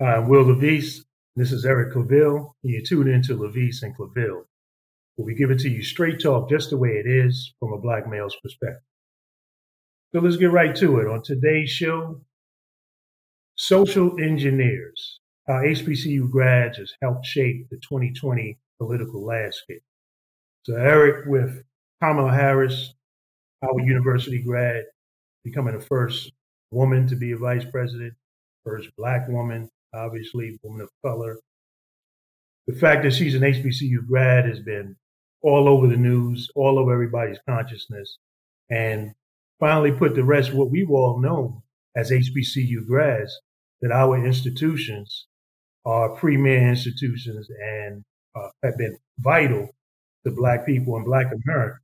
I'm Will Levice. This is Eric Claville, you tune in to Levice and Claville, where we give it to you straight talk, just the way it is, from a black male's perspective. So let's get right to it. On today's show, social engineers, how HBCU grads has helped shape the 2020 political landscape. So Eric with Kamala Harris, Howard University grad, becoming the first woman to be a vice president, first black woman, obviously, woman of color. The fact that she's an HBCU grad has been all over the news, all over everybody's consciousness, and finally put the rest what we've all known as HBCU grads that our institutions are premier institutions and uh, have been vital to Black people and Black America.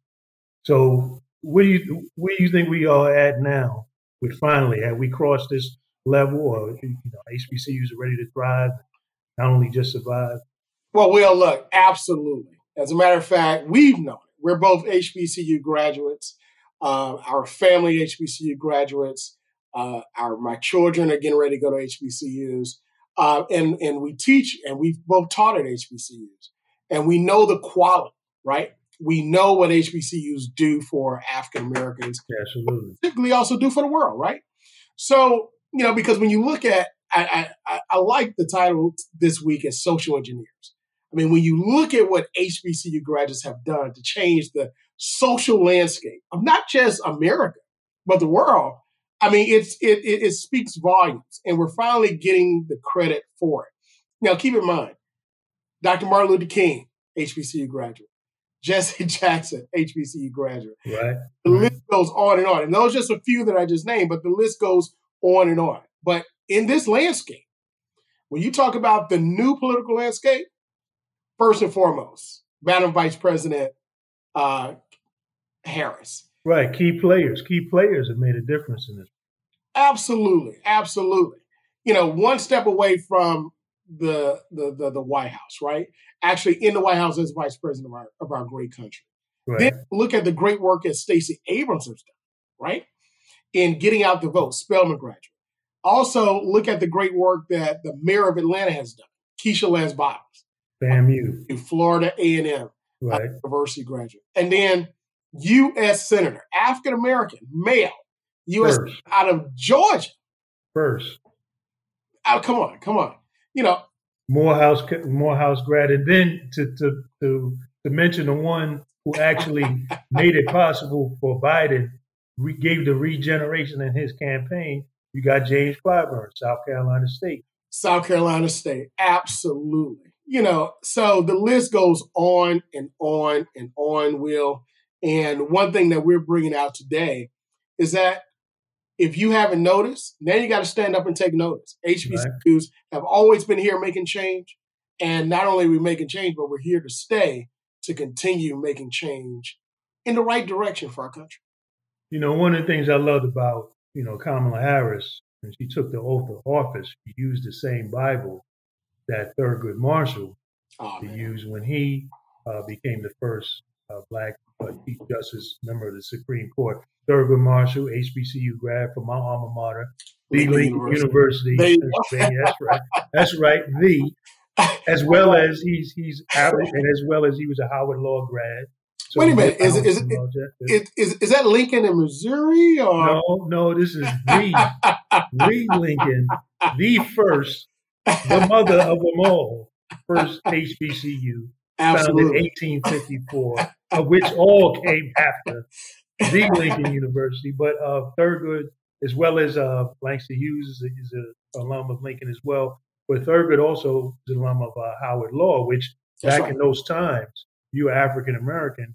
So, where do you where do you think we are at now? With finally, have we crossed this level, or you know, HBCUs are ready to thrive, not only just survive? Well, we'll look absolutely. As a matter of fact, we've known it. We're both HBCU graduates. Uh, our family HBCU graduates. Uh, our my children are getting ready to go to HBCUs, uh, and and we teach, and we've both taught at HBCUs, and we know the quality, right? We know what HBCUs do for African Americans, absolutely. Particularly, also do for the world, right? So you know, because when you look at, I, I, I like the title this week as social engineers. I mean, when you look at what HBCU graduates have done to change the social landscape of not just America, but the world, I mean, it's it, it, it speaks volumes, and we're finally getting the credit for it. Now, keep in mind, Dr. Martin Luther King, HBCU graduate, Jesse Jackson, HBCU graduate. Right. The list goes on and on, and those are just a few that I just named, but the list goes on and on. But in this landscape, when you talk about the new political landscape, first and foremost, Madam Vice President uh, Harris. Right, key players, key players have made a difference in this. Absolutely, absolutely. You know, one step away from the the the, the White House, right? Actually, in the White House as Vice President of our, of our great country. Right. Then look at the great work that Stacey Abrams has done, right? In getting out the vote, Spelman graduate. Also, look at the great work that the mayor of Atlanta has done, Keisha Lance Bottoms. FAMU. Florida A&M right. University graduate. And then U.S. Senator, African American, male, U.S. First. out of Georgia. First. Oh, come on, come on. You know, Morehouse, Morehouse grad, and then to to to to mention the one who actually made it possible for Biden re- gave the regeneration in his campaign, you got James Clyburn, South Carolina State. South Carolina State, absolutely. You know, so the list goes on and on and on, Will. And one thing that we're bringing out today is that if you haven't noticed, now you got to stand up and take notice. HBCUs right. have always been here making change. And not only are we making change, but we're here to stay to continue making change in the right direction for our country. You know, one of the things I loved about, you know, Kamala Harris, when she took the oath of office, she used the same Bible that Thurgood Marshall oh, used when he uh, became the first uh, black uh, Chief Justice member of the Supreme Court. Thurgood Marshall, HBCU grad from my alma mater, the Lincoln University, That's right. That's right. The as well as he's he's and as well as he was a Howard Law grad. So Wait a minute, is is, is, is, is that Lincoln in Missouri or no? No, this is the the Lincoln, the first, the mother of them all, first HBCU Absolutely. founded in 1854, of which all came after the Lincoln University. But uh, Thurgood, as well as uh, Langston Hughes, is, is an alum of Lincoln as well. But Thurgood also is an alum of uh, Howard Law, which That's back right. in those times, you were African American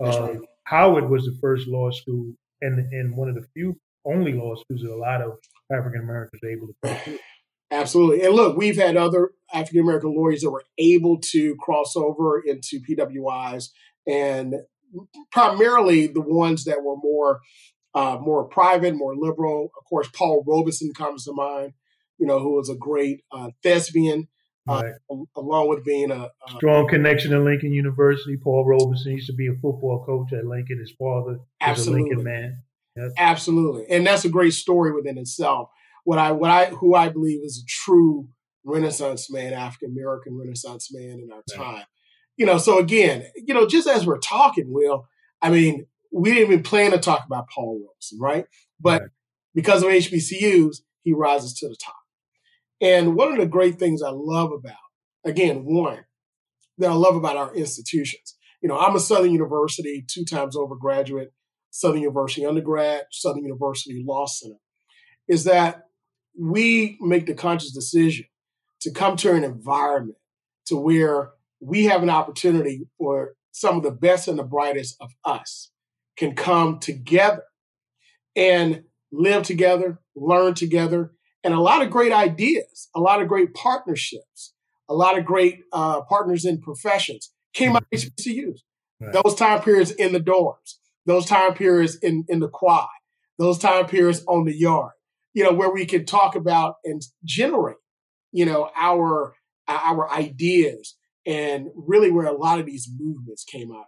uh, Howard was the first law school and and one of the few only law schools that a lot of African Americans are able to go to. Absolutely. And look, we've had other African American lawyers that were able to cross over into PWIs and primarily the ones that were more uh, more private, more liberal. Of course, Paul Robeson comes to mind, you know, who was a great uh, thespian uh, along with being a, a, strong connection to Lincoln University. Paul Robeson used to be a football coach at Lincoln. His father absolutely. was a Lincoln man. Yep. Absolutely, and that's a great story within itself. What I what I who I believe is a true Renaissance man, African American Renaissance man in our time. You know, so again, you know, just as we're talking, Will, I mean, we didn't even plan to talk about Paul Robeson, right? But right. because of HBCUs, he rises to the top. And one of the great things I love about, again, one, that I love about our institutions. You know, I'm a Southern University two times over graduate, Southern University undergrad, Southern University Law Center, is that we make the conscious decision to come to an environment to where we have an opportunity for some of the best and the brightest of us can come together and live together, learn together, and a lot of great ideas, a lot of great partnerships, a lot of great uh, partners in professions came out of HBCUs. Right. Those time periods in the dorms, those time periods in, in the quad, those time periods on the yard, you know, where we can talk about and generate, you know, our our ideas and really where a lot of these movements came out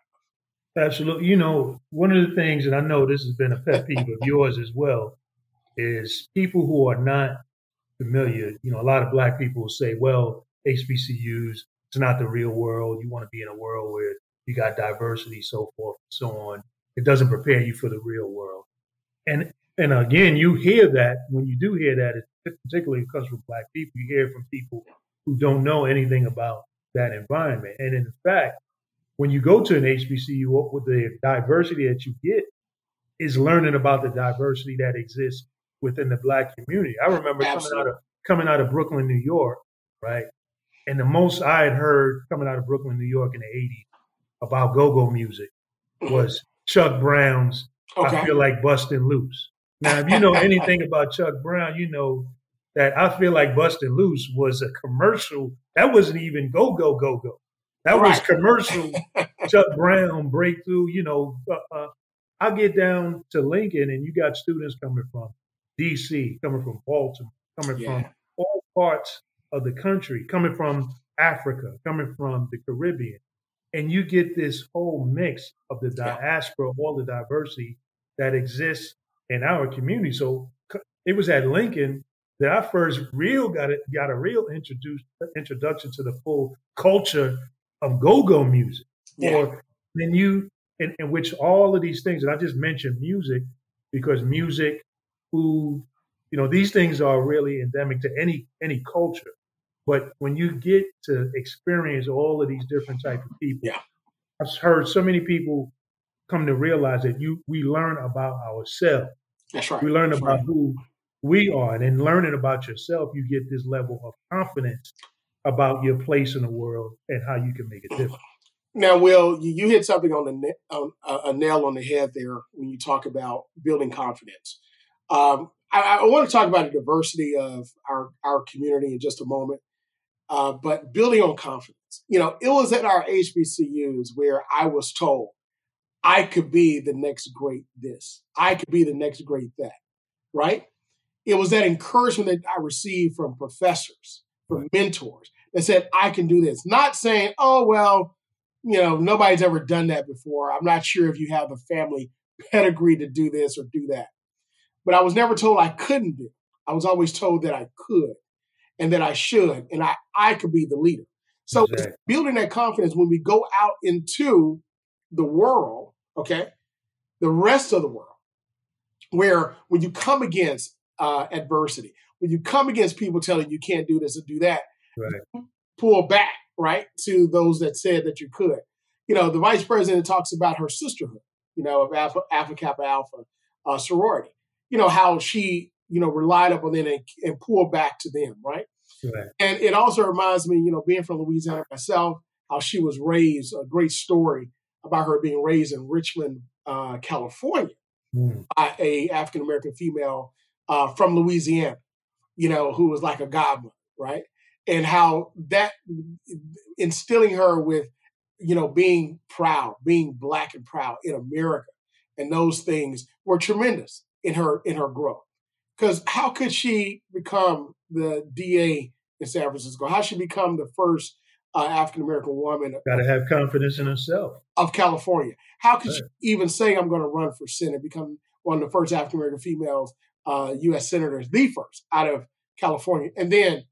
Absolutely. You know, one of the things, and I know this has been a pet peeve of yours as well, is people who are not familiar. You know, a lot of black people say, well, HBCUs, it's not the real world. You want to be in a world where you got diversity, so forth and so on. It doesn't prepare you for the real world. And and again, you hear that when you do hear that, it particularly comes from black people. You hear from people who don't know anything about that environment. And in fact, when you go to an HBCU, with the diversity that you get is learning about the diversity that exists within the black community. I remember Absolutely. coming out of coming out of Brooklyn, New York, right? And the most I had heard coming out of Brooklyn, New York in the 80s about go-go music was Chuck Brown's okay. I feel like busting loose. Now, if you know anything about Chuck Brown, you know that I feel like busting loose was a commercial that wasn't even go go go go. That right. was commercial Chuck Brown breakthrough. You know, uh, uh, I get down to Lincoln and you got students coming from D.C., coming from Baltimore, coming yeah. from all parts of the country, coming from Africa, coming from the Caribbean, and you get this whole mix of the diaspora, all the diversity that exists in our community. So it was at Lincoln that I first real got it got a real introduced introduction to the full culture of go-go music. Yeah. Or then you in, in which all of these things, and I just mentioned music because music, food, you know, these things are really endemic to any any culture. But when you get to experience all of these different types of people, yeah. I've heard so many people come to realize that you we learn about ourselves. That's right. We learn That's about right. who we are, and in learning about yourself, you get this level of confidence about your place in the world and how you can make a difference. Now, Will, you, you hit something on the on, a nail on the head there when you talk about building confidence. Um, I, I, want to talk about the diversity of our our community in just a moment, uh, but building on confidence. You know, it was at our HBCUs where I was told I could be the next great this, I could be the next great that, right? It was that encouragement that I received from professors, from mentors that said, I can do this. Not saying, oh, well, you know, nobody's ever done that before. I'm not sure if you have the family pedigree to do this or do that. But I was never told I couldn't do. I was always told that I could and that I should and I, I could be the leader. So exactly. building that confidence when we go out into the world, okay, the rest of the world, where when you come against uh, adversity, when you come against people telling you can't do this or do that, right. pull back, right, to those that said that you could. You know, the vice president talks about her sisterhood, you know, of Alpha, Alpha Kappa Alpha uh, sorority. You know, how she, you know, relied upon them and, and pulled back to them, right? right? And it also reminds me, you know, being from Louisiana myself, how she was raised, a great story about her being raised in Richmond, uh, California, mm. by a African American female uh, from Louisiana, you know, who was like a goblin, right? And how that instilling her with, you know, being proud, being black and proud in America, and those things were tremendous in her in her growth. Because how could she become the DA in San Francisco? How she become the first uh, African American woman? Got to have confidence in herself of California. How could right. she even say, "I'm going to run for Senate"? Become one of the first African American females uh, U.S. senators, the first out of California. And then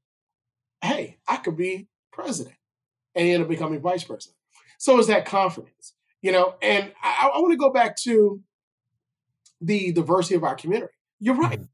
hey, I could be president. And end up becoming vice president. So is that confidence, you know? And I, I want to go back to the diversity of our community. You're right. Mm-hmm.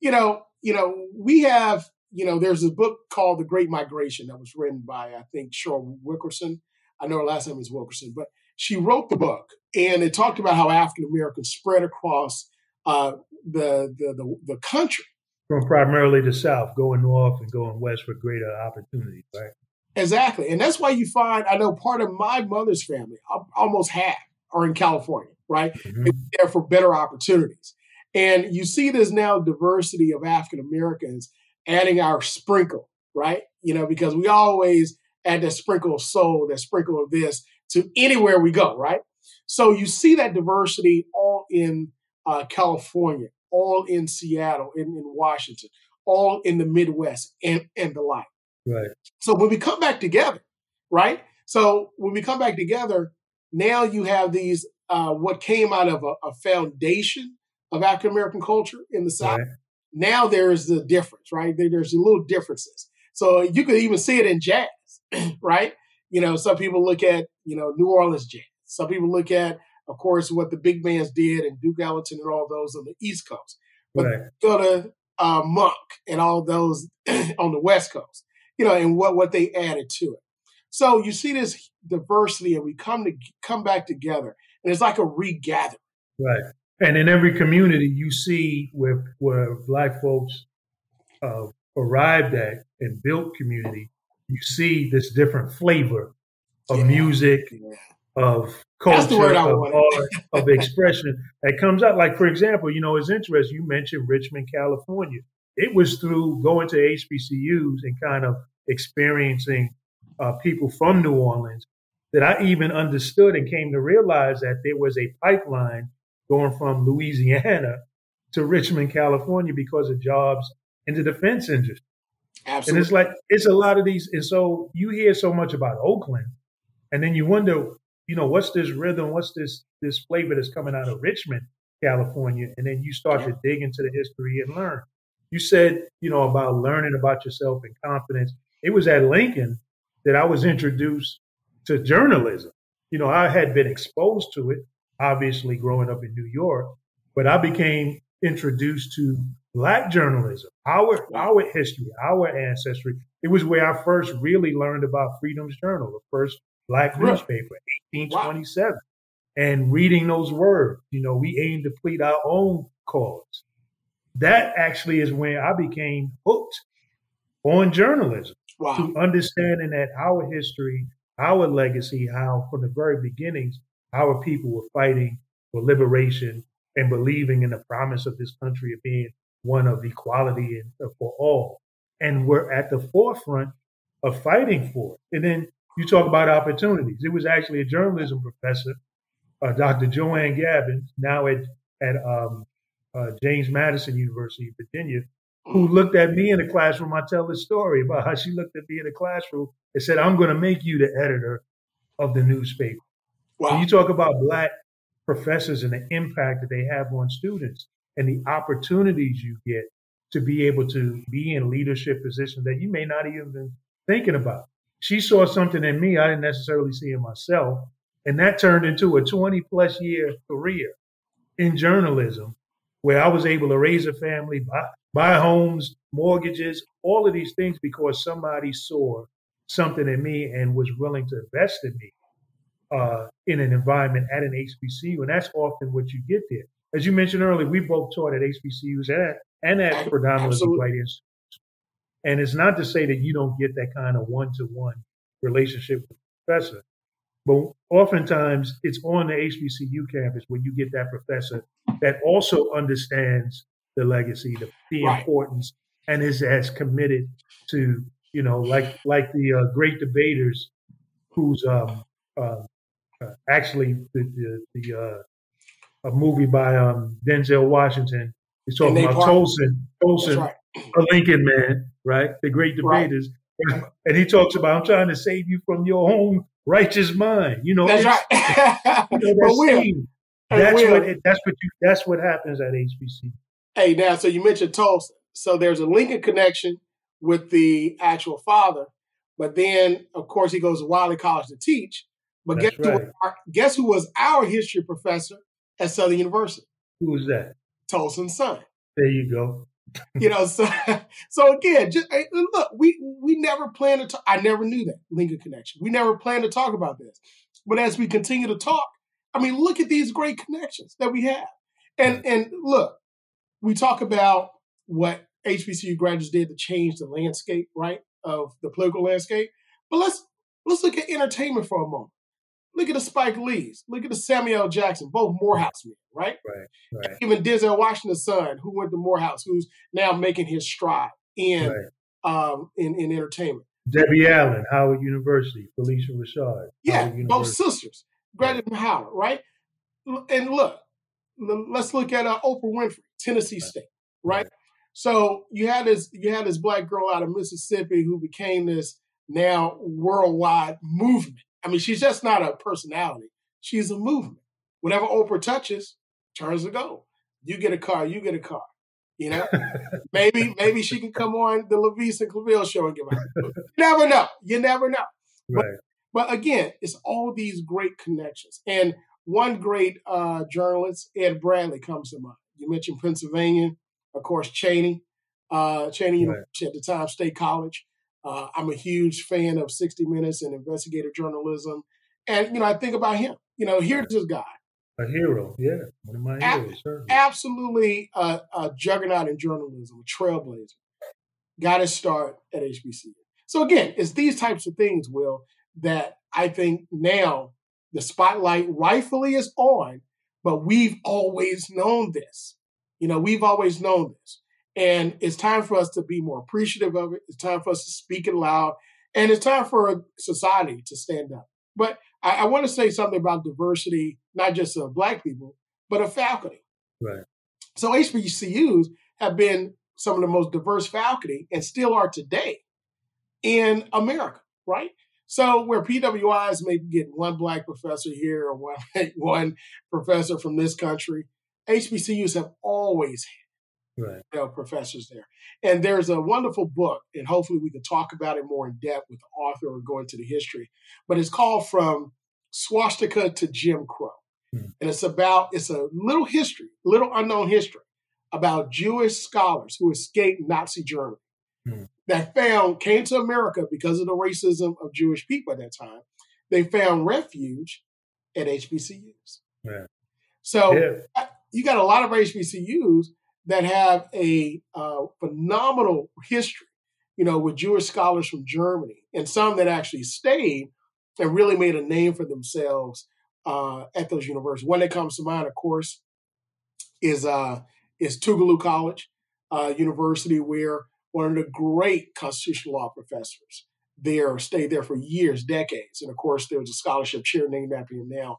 You know, you know, we have, you know, there's a book called The Great Migration that was written by, I think, Cheryl Wilkerson. I know her last name is Wilkerson, but she wrote the book and it talked about how African Americans spread across uh, the, the, the the country from primarily the south, going north and going west for greater opportunities, right? Exactly, and that's why you find I know part of my mother's family, almost half, are in California, right? Mm-hmm. There for better opportunities, and you see this now diversity of African Americans adding our sprinkle, right? You know, because we always add that sprinkle of soul, that sprinkle of this to anywhere we go, right? So you see that diversity all in uh, California, all in Seattle, in, in Washington, all in the Midwest, and, and the like. Right. So when we come back together, right? So when we come back together, now you have these uh, what came out of a, a foundation of African American culture in the South. Right. Now there's the difference, right? There, there's little differences. So you could even see it in jazz, right? You know, some people look at you know New Orleans jazz. Some people look at of course, what the big bands did and Duke Ellington and all those on the East Coast. But right. go to uh, Monk and all those on the West Coast, you know, and what, what they added to it. So you see this diversity and we come to come back together and it's like a regather. Right. And in every community you see where, where black folks uh, arrived at and built community, you see this different flavor of yeah. music, yeah of culture, of art, of expression that comes out. Like, for example, you know, it's interesting. You mentioned Richmond, California. It was through going to HBCUs and kind of experiencing uh, people from New Orleans that I even understood and came to realize that there was a pipeline going from Louisiana to Richmond, California because of jobs in the defense industry. Absolutely. And it's like, it's a lot of these. And so you hear so much about Oakland, and then you wonder you know, what's this rhythm? What's this this flavor that's coming out of Richmond, California? And then you start to dig into the history and learn. You said, you know, about learning about yourself and confidence. It was at Lincoln that I was introduced to journalism. You know, I had been exposed to it, obviously growing up in New York, but I became introduced to black journalism, our our history, our ancestry. It was where I first really learned about Freedom's Journal, the first black newspaper, 1827. Wow. And reading those words, you know, we aim to plead our own cause. That actually is when I became hooked on journalism wow. to understanding that our history, our legacy, how from the very beginnings, our people were fighting for liberation and believing in the promise of this country of being one of equality and for all. And we're at the forefront of fighting for it. And then you talk about opportunities. It was actually a journalism professor, uh, Dr. Joanne Gavin, now at at um, uh, James Madison University, in Virginia, who looked at me in the classroom. I tell this story about how she looked at me in the classroom and said, "I'm going to make you the editor of the newspaper." Wow. When you talk about black professors and the impact that they have on students and the opportunities you get to be able to be in leadership positions that you may not even been thinking about she saw something in me I didn't necessarily see in myself. And that turned into a 20 plus year career in journalism where I was able to raise a family, buy, buy homes, mortgages, all of these things because somebody saw something in me and was willing to invest in me uh, in an environment at an HBCU. And that's often what you get there. As you mentioned earlier, we both taught at HBCUs and at, and at predominantly Absolutely. white institutions. And it's not to say that you don't get that kind of one to one relationship with the professor, but oftentimes it's on the HBCU campus where you get that professor that also understands the legacy, the, the right. importance, and is as committed to, you know, like like the uh, great debaters who's um, uh, uh, actually the the, the uh, a movie by um, Denzel Washington. He's talking about Tolson, Tolson, right. a Lincoln man, right? The great debaters. Right. And he talks about, I'm trying to save you from your own righteous mind. You know, that's right. you know, that that's what it, that's what you that's what happens at HBC. Hey, now so you mentioned Tolson. So there's a Lincoln connection with the actual father. But then, of course, he goes to Wiley College to teach. But guess, right. who, our, guess who was our history professor at Southern University? Who was that? Tolson's son. There you go. you know, so so again, just look, we we never planned to. Talk, I never knew that Lincoln connection. We never planned to talk about this, but as we continue to talk, I mean, look at these great connections that we have, and and look, we talk about what HBCU graduates did to change the landscape, right, of the political landscape. But let's let's look at entertainment for a moment. Look at the Spike Lees. Look at the Samuel Jackson, both Morehouse men, right? Right. right. Even Denzel Washington's son, who went to Morehouse, who's now making his stride in right. um, in, in entertainment. Debbie Allen, Howard University, Phylicia Rashad. Yeah, both sisters, graduated from Howard, right? And look, let's look at uh, Oprah Winfrey, Tennessee. State, right? So you had this you had this black girl out of Mississippi who became this now worldwide movement I mean, she's just not a personality. She's a movement. Whatever Oprah touches turns to gold. You get a car, you get a car. You know, maybe maybe she can come on the Levice and Claville show and give out. You never know. You never know. Right. But, but again, it's all these great connections. And one great uh, journalist, Ed Bradley, comes to mind. You mentioned Pennsylvania, of course, Cheyney, uh, Cheyney right. University at the time, State College. Uh, I'm a huge fan of 60 Minutes and investigative journalism. And, you know, I think about him. You know, here's this guy. A hero, yeah. One of my heroes, Absolutely a, a juggernaut in journalism, a trailblazer. Got his start at HBCU. So again, it's these types of things, Will, that I think now the spotlight rightfully is on, but we've always known this. You know, we've always known this. And it's time for us to be more appreciative of it. It's time for us to speak it loud. And it's time for society to stand up. But I, I want to say something about diversity, not just of Black people, but of faculty. Right. So HBCUs have been some of the most diverse faculty and still are today in America, right? So where PWIs may get one black professor here or one, one professor from this country, HBCUs have always right. you know, professors there. And there's a wonderful book, and hopefully we can talk about it more in depth with the author or go into the history. But it's called From Swastika to Jim Crow. Hmm. And it's about, it's a little history, little unknown history about Jewish scholars who escaped Nazi Germany hmm. that found, came to America because of the racism of Jewish people at that time. They found refuge at HBCUs. Yeah. So yeah. you got a lot of HBCUs that have a uh, phenomenal history, you know, with Jewish scholars from Germany, and some that actually stayed and really made a name for themselves uh, at those universities. One that comes to mind, of course, is uh, is Tougaloo College uh, University, where one of the great constitutional law professors there stayed there for years, decades, and of course, there's a scholarship chair named after him now.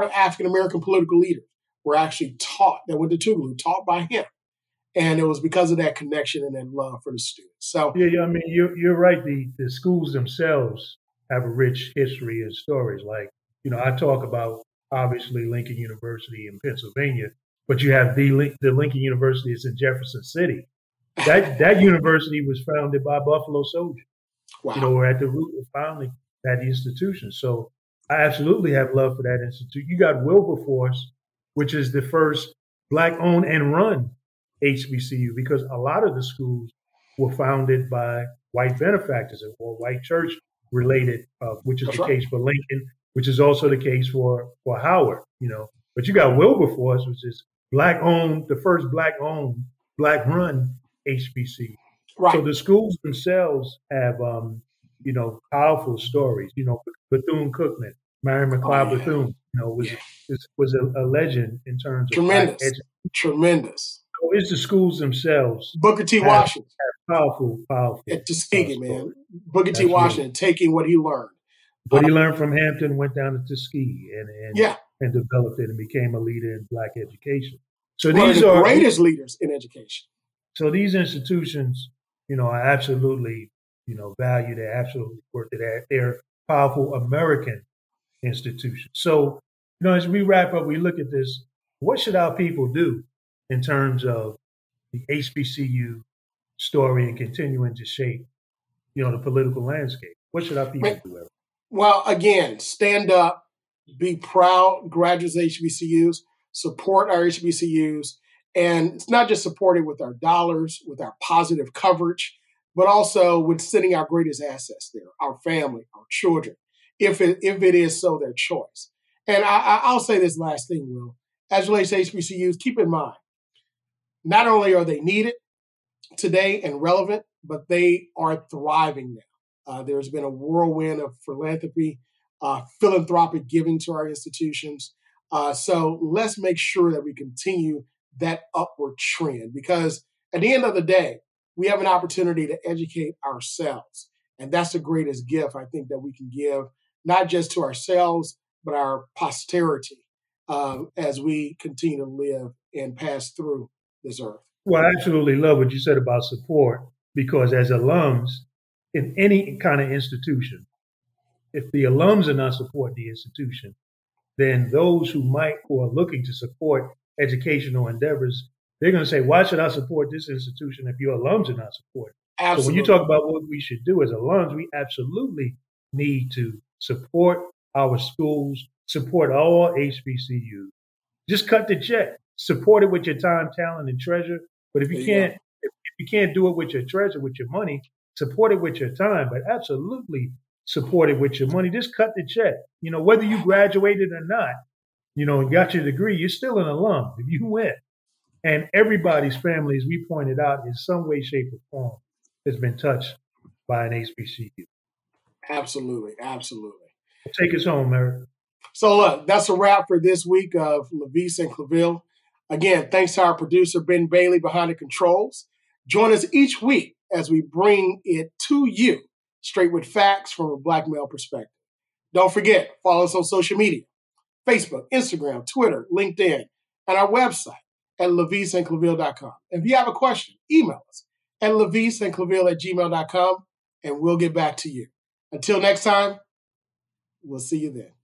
Right. African American political leaders were actually taught that went to Tougaloo, taught by him and it was because of that connection and that love for the students. So yeah, yeah I mean you're you're right. The the schools themselves have a rich history and stories. Like you know, I talk about obviously Lincoln University in Pennsylvania, but you have the the Lincoln University is in Jefferson City. That that university was founded by Buffalo soldiers. Wow. You know, we're at the root of founding that institution. So I absolutely have love for that institute. You got Wilberforce, which is the first black owned and run HBCU because a lot of the schools were founded by white benefactors or white church related, uh, which is That's the right. case for Lincoln, which is also the case for for Howard. You know, but you got Wilberforce, which is black owned, the first black owned, black run HBCU. Right. So the schools themselves have, um, you know, powerful stories. You know, Bethune Cookman, Mary McLeod oh, yeah. Bethune, you know, was yeah. was a, a, legend in terms of tremendous, tremendous So it's the schools themselves. Booker T. Have, Washington. Have powerful, powerful. At Tuskegee, man. Booker T. Washington taking what he learned. What he learned from Hampton went down to Tuskegee and, and, yeah. and developed it and became a leader in black education. So One these the are greatest leaders in education. So these institutions, you know, I absolutely, you know, value. They absolutely worth it. They're powerful American institutions. So, you know, as we wrap up, we look at this. What should our people do in terms of the HBCU story and continuing to shape, you know, the political landscape. What should our people do? Well, again, stand up, be proud graduates of HBCUs, support our HBCUs, and it's not just supported with our dollars, with our positive coverage, but also with sending our greatest assets there, our family, our children, if it, if it is so their choice. And I, I'll say this last thing, Will. As relates to HBCUs, keep in mind, not only are they needed today and relevant, but they are thriving now. Uh, there's been a whirlwind of philanthropy, uh, philanthropic giving to our institutions. Uh, so let's make sure that we continue that upward trend because at the end of the day, we have an opportunity to educate ourselves. And that's the greatest gift I think that we can give, not just to ourselves, but our posterity um, as we continue to live and pass through this earth. Well, I absolutely love what you said about support because as alums in any kind of institution, if the alums are not supporting the institution, then those who might who are looking to support educational endeavors, they're going to say, "Why should I support this institution if your alums are not supporting?" Absolutely. So when you talk about what we should do as alums, we absolutely need to support our schools, support all HBCUs. Just cut the check. Support it with your time, talent, and treasure. But if you can't, if, if you can't do it with your treasure, with your money, support it with your time. But absolutely support it with your money. Just cut the check. You know, whether you graduated or not, you know, and got your degree, you're still an alum if you went. And everybody's family, as we pointed out, in some way, shape, or form, has been touched by an HBCU. Absolutely, absolutely. Take us home, Eric. So look, that's a wrap for this week of Levice and Claville. Again, thanks to our producer Ben Bailey behind the controls. Join us each week as we bring it to you straight with facts from a black male perspective. Don't forget, follow us on social media Facebook, Instagram, Twitter, LinkedIn, and our website at leviceandclaville.com. If you have a question, email us at leviceandclaville at gmail.com and we'll get back to you. Until next time, we'll see you then.